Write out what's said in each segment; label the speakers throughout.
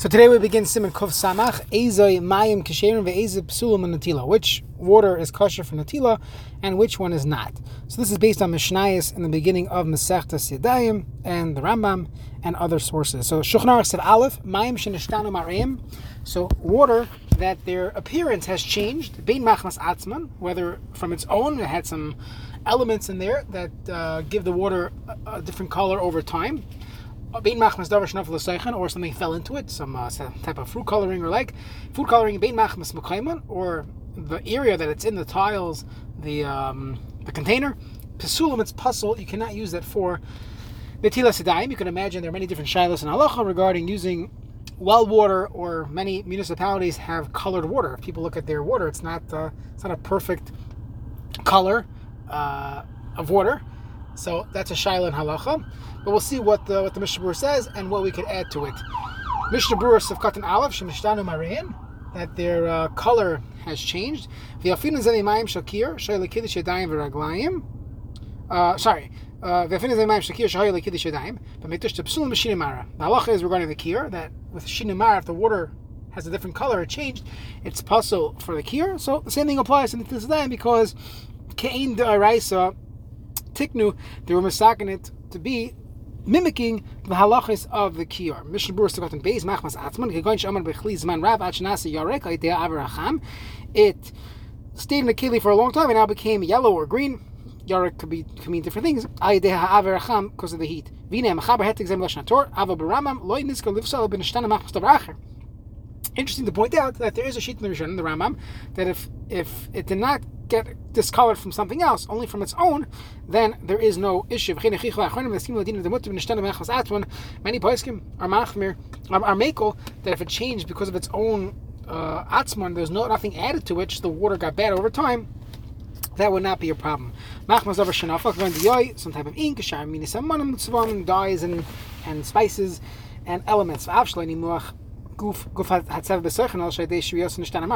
Speaker 1: So today we begin Siman Kuf Samach, Ezoi Mayim Kesherim Ve'ezoi Psulim Natila. Which water is kosher for Natila and which one is not. So this is based on Mishnayos in the beginning of Masechtas Yadayim and the Rambam and other sources. So Shulchan said Aleph, Mayim Shenishtanu Marim. So water that their appearance has changed, Bein Machmas Atzman, whether from its own, it had some elements in there that uh, give the water a, a different color over time bein machmas davar or something fell into it, some, uh, some type of fruit coloring or like food coloring bein machmas mekayman, or the area that it's in the tiles, the um, the container. Pesulim, it's puzzle. You cannot use that for Netilas Yadayim. You can imagine there are many different shilas and halacha regarding using well water, or many municipalities have colored water. If people look at their water, it's not uh, it's not a perfect color uh, of water. So that's a shaila in halacha. But we'll see what the what the Mishnah Berurah says and what we could add to it. Mishnah Berurah of Katan Aleph Shemishtanu Marian that their uh, color has changed. The Afinu Zenimayim Shakir Shayla Kiddush Yadayim V'Raglayim. Uh, sorry. Uh, the Afinu Shakir Shayla Yadayim. But Mektush Tepsulim Shinimara. The halacha is regarding the kir that with Shinimara, if the water has a different color, it changed. It's puzzle for the kir. So the same thing applies to the because Kein de Araisa Tiknu, they were masaking it to be mimicking the halachas of the kiyar. Mishnah Berurah Sukkot Beis Machmas Atzman Kegoin Shaman Bechli Zman Rav Ad Yarek Aidea Avaracham. It stayed in the keli for a long time and now became yellow or green. Yarek could be could mean different things. Aidea Avaracham because of the heat. Vine Mechaber Het Exam Lashnator Ava Baramam Loy Niska Livsal Ben Shtana Machmas Tavracher. Interesting to point out that there is a sheet in the Rishon the Rambam that if if it did not get discolored from something else, only from its own, then there is no issue. Many poskim are machmir are, are makel that if it changed because of its own uh, atzman, there's no nothing added to which the water got bad over time. That would not be a problem. Some type of ink, dyes and and spices and elements.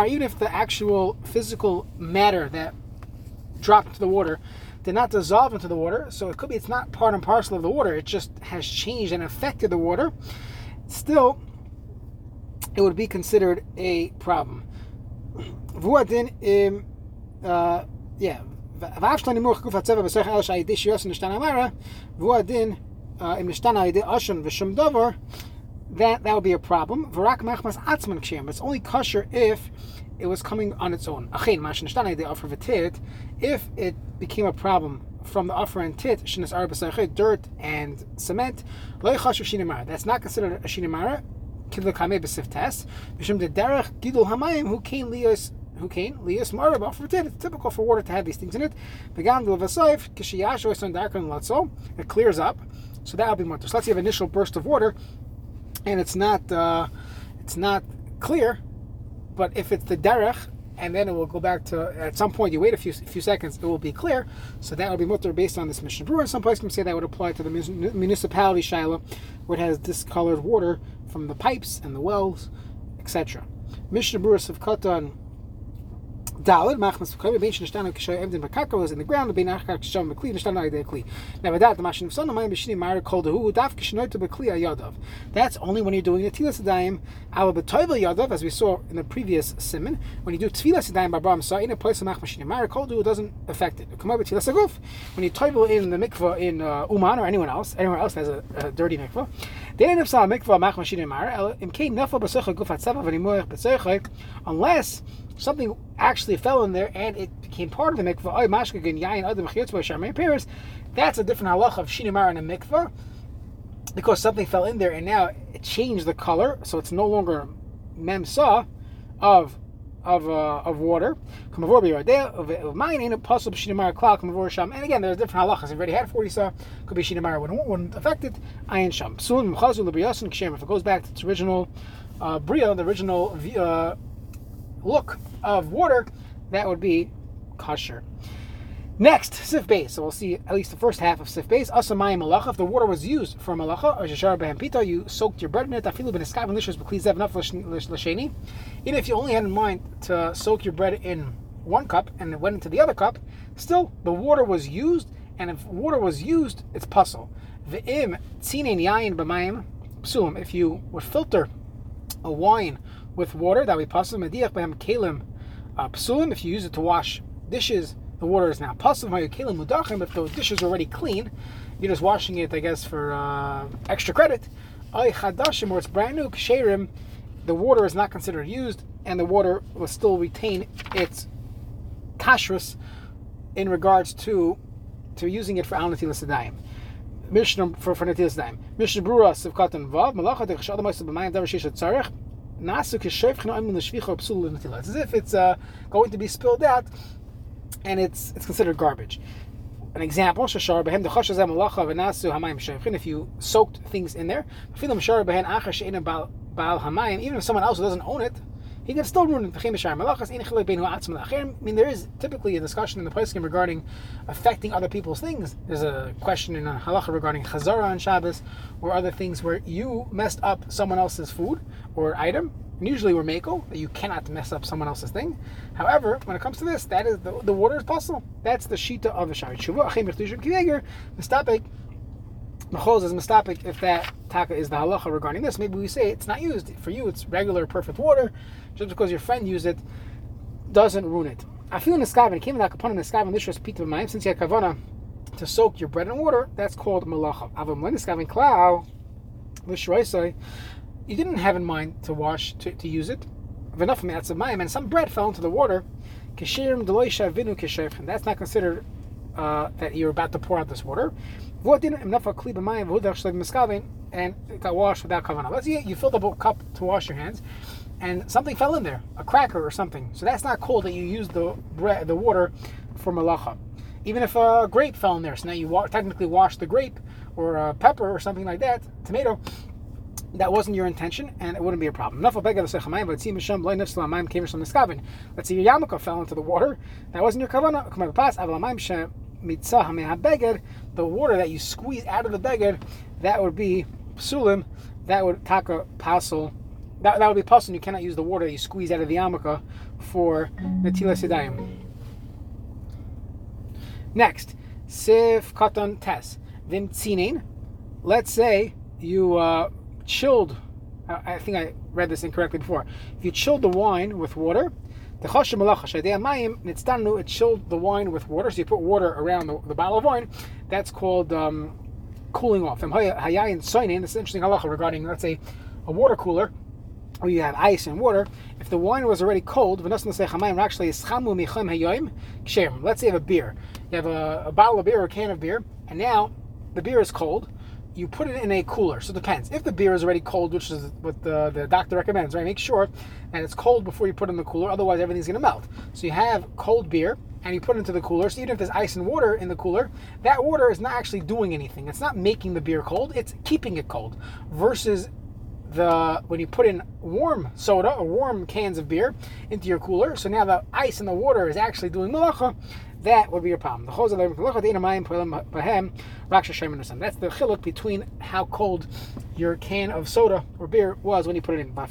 Speaker 1: Even if the actual physical matter that dropped into the water did not dissolve into the water, so it could be it's not part and parcel of the water, it just has changed and affected the water, still, it would be considered a problem. Uh, yeah. That that would be a problem. Varak machmas atzman kshem. It's only kosher if it was coming on its own. Achein mashnashtana the offer tit. If it became a problem from the offer and tit, shinas arbasachet, dirt and cement, loy kosher shinimara. That's not considered a shinimara. Kidl kameh besif test. Mishum de derech gidul hamayim who came lios who came lios marab offer tit. It's typical for water to have these things in it. Begam del vasoif kishiyasho eson darkan latzo. It clears up. So that would be more. So let's say you have initial burst of water and it's not uh, it's not clear. But if it's the derech, and then it will go back to at some point you wait a few few seconds, it will be clear. So that will be mutter based on this Mishnah Berurah. Some places can say that would apply to the municipality shiloh, where it has discolored water from the pipes and the wells, etc. Mishnah Berurah of Katan Dalid machmas v'koyim bein shenishtan kishay emdin b'karko is in the ground bein achkar kisham b'kli nishtan ayde kli. Now with that the mashin son of mine b'shini mara called hu daf kishnoyta b'kli ayadav. That's only when you're doing the tefillah sedayim al b'toyvel yadav as we saw in the previous siman. When you do tefillah sedayim b'abram sa in a place of machmashini mara called hu doesn't affect it. Come over tefillah saguf. When you toivel in the mikvah in uh, Uman or anyone else, anyone else has a, a dirty mikvah. End up saying mikvah machmashini mara. Im kein nafal b'secha gufat seba v'nimuach b'secha unless something actually fell in there and it became part of the mikvah. That's a different halach of shinimar in a mikvah because something fell in there and now it changed the color, so it's no longer memsa of of uh, of water. And again, there's a different halachas. If you already had 40 saw, could be shinimar wouldn't, wouldn't affect it. Ayin sham. Soon If it goes back to its original uh, bria, the original uh, look of water, that would be kosher. Next, sif base. So we'll see at least the first half of sif base. Asamayim malacha. If the water was used for malacha, or shashar behampita, you soaked your bread in it. Afilu ben and lishas b'klizev naf. Even if you only had in mind to soak your bread in one cup and it went into the other cup, still the water was used. And if water was used, it's puzzle. V'im tzinin yayin b'mayim psulim. If you would filter a wine with water that we pasul mediach behem kelim uh, psulim. If you use it to wash dishes, the water is now pasul. Kelim mudachim. If the dishes are already clean, you're just washing it, I guess, for uh, extra credit. Ay chadashim, or it's brand new, ksherim, the water is not considered used, and the water will still retain its kashrus in regards to to using it for al natilas Mishnah for for natilas daim. Mishnah Berurah sivkatan vav malacha de chashad ma'asav b'mayim davar tzarech natilas. It's as if it's uh, going to be spilled out, and it's it's considered garbage. An example. If you soaked things in there. Even if someone else doesn't own it he can still ruin the I mean, there is typically a discussion in the poskim regarding affecting other people's things. There's a question in a halacha regarding chazara on Shabbos or other things where you messed up someone else's food or item. And usually we're mako that you cannot mess up someone else's thing. However, when it comes to this, that is the, the water is possible. That's the shita of the shari tshuva. Mechol is mistapik if that taka is the halacha regarding this. Maybe we say it's not used. For you, it's regular, perfect water. Just because your friend used it doesn't ruin it. I feel in the sky, when it came the kapon in the sky, when this was pita mayim, since you had kavana to soak your bread in water, that's called malacha. Avam kavin klau, you didn't have in mind to wash, to, to use it. Enough of mayim, and some bread fell into the water. That's not considered uh, that you're about to pour out this water. And it got washed without kavanah. Let's say you filled up a cup to wash your hands, and something fell in there, a cracker or something. So that's not cold that you used the bread, the water for malacha. Even if a grape fell in there, so now you wa- technically washed the grape or a pepper or something like that, tomato. That wasn't your intention, and it wouldn't be a problem. Let's say your yarmulke fell into the water. That wasn't your kavanah the water that you squeeze out of the beged, that would be psulim, that would taka pasel, that, that would be pasul. You cannot use the water that you squeeze out of the amaka for netilas yadayim. Next, sif katan tes vim tzinin. Let's say you uh, chilled. I think I read this incorrectly before. If you chilled the wine with water, the chashem malacha mayim nitztanu. It chilled the wine with water, so you put water around the, the bottle of wine. That's called um, cooling off. And hayayin soinin. This is interesting halacha regarding let's say a water cooler where you have ice and water. If the wine was already cold, actually Let's say you have a beer. You have a, a bottle of beer or a can of beer, and now the beer is cold you put it in a cooler. So it depends. If the beer is already cold, which is what the, the doctor recommends, right? Make sure and it's cold before you put it in the cooler, otherwise everything's gonna melt. So you have cold beer and you put it into the cooler. So even if there's ice and water in the cooler, that water is not actually doing anything. It's not making the beer cold, it's keeping it cold. Versus the when you put in warm soda or warm cans of beer into your cooler, so now the ice and the water is actually doing malacha, that would be your problem. That's the chiluk between how cold your can of soda or beer was when you put it in. Uh,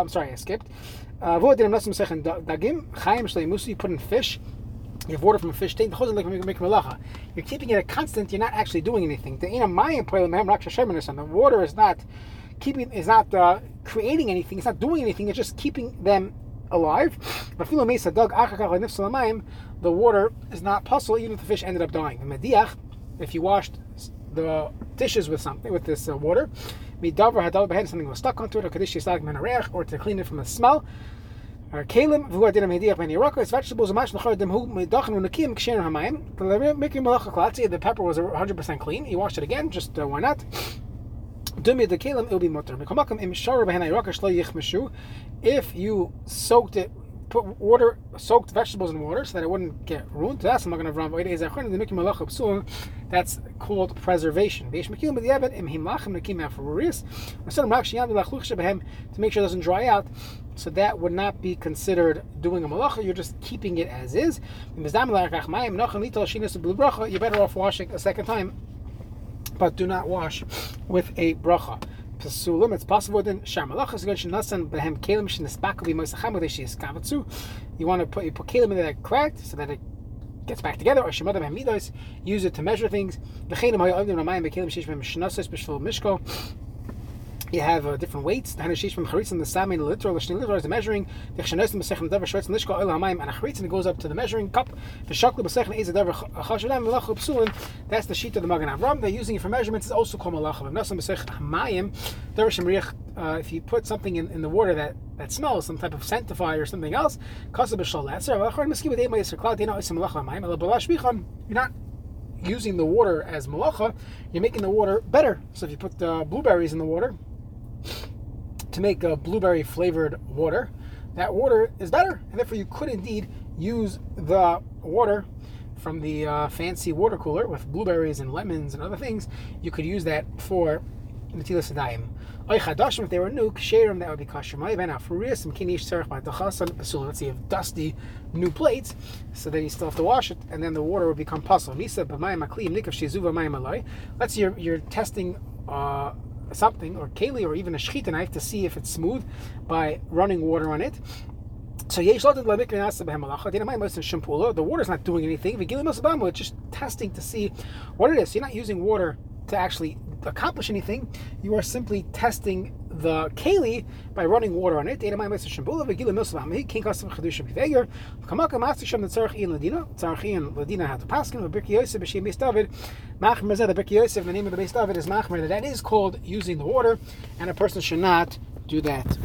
Speaker 1: I'm sorry, I skipped. Uh, you put in fish. You have water from a fish tank. You're keeping it a constant. You're not actually doing anything. The water is not keeping is not uh, creating anything. It's not doing anything. It's just keeping them alive. The water is not possible even if the fish ended up dying. If you washed the dishes with something with this uh, water, something was stuck onto it, or to clean it from the smell. Mediach It's vegetables. The pepper was 100 percent clean. You washed it again. Just uh, why not? If you soaked it put water, soaked vegetables in water so that it wouldn't get ruined. That's that's called preservation. To make sure it doesn't dry out. So that would not be considered doing a malacha. You're just keeping it as is. You're better off washing a second time, but do not wash with a bracha pasulim. It's possible then sharmalachas going nasan behem b'moisacham she kavatsu. You want to put you put kelim in there cracked so that it gets back together. Or shemada behem use it to measure things. You have uh, different weights. The Hanashish from Charitz and the Sami the literal, the literal is the measuring. The Chshanois and Masechem Davar Shretz and Lishka Oil Hamayim and a Charitz goes up to the measuring cup. The Shakli Masechem Eza Davar Chashadim Melach Psulin. That's the sheet of the Magen Avram. They're using it for measurements. It's also called Malach. Nasam Masechem Hamayim Davar Shemriach. Uh, if you put something in, in the water that, that smells, some type of sanctifier or something else, Kasa B'Shal Latzer. You're not using the water as malacha, you're making the water better. So if you put uh, blueberries in the water to make a blueberry flavored water, that water is better, and therefore you could indeed use the water from the uh, fancy water cooler with blueberries and lemons and other things. You could use that for Natilas Yadayim. If they were new, ksherim, that would be kosher. Let's see, if dusty new plates, so then you still have to wash it, and then the water would become puzzle. Let's say you're, you're testing uh, something, or keli, or even a shechita knife to see if it's smooth by running water on it. So the water is not doing anything. It's just testing to see what it is. So you're not using water to actually accomplish anything. You are simply testing the keli by running water on it. The name of the Beis David is Machmer. That is called using the water, and a person should not do that.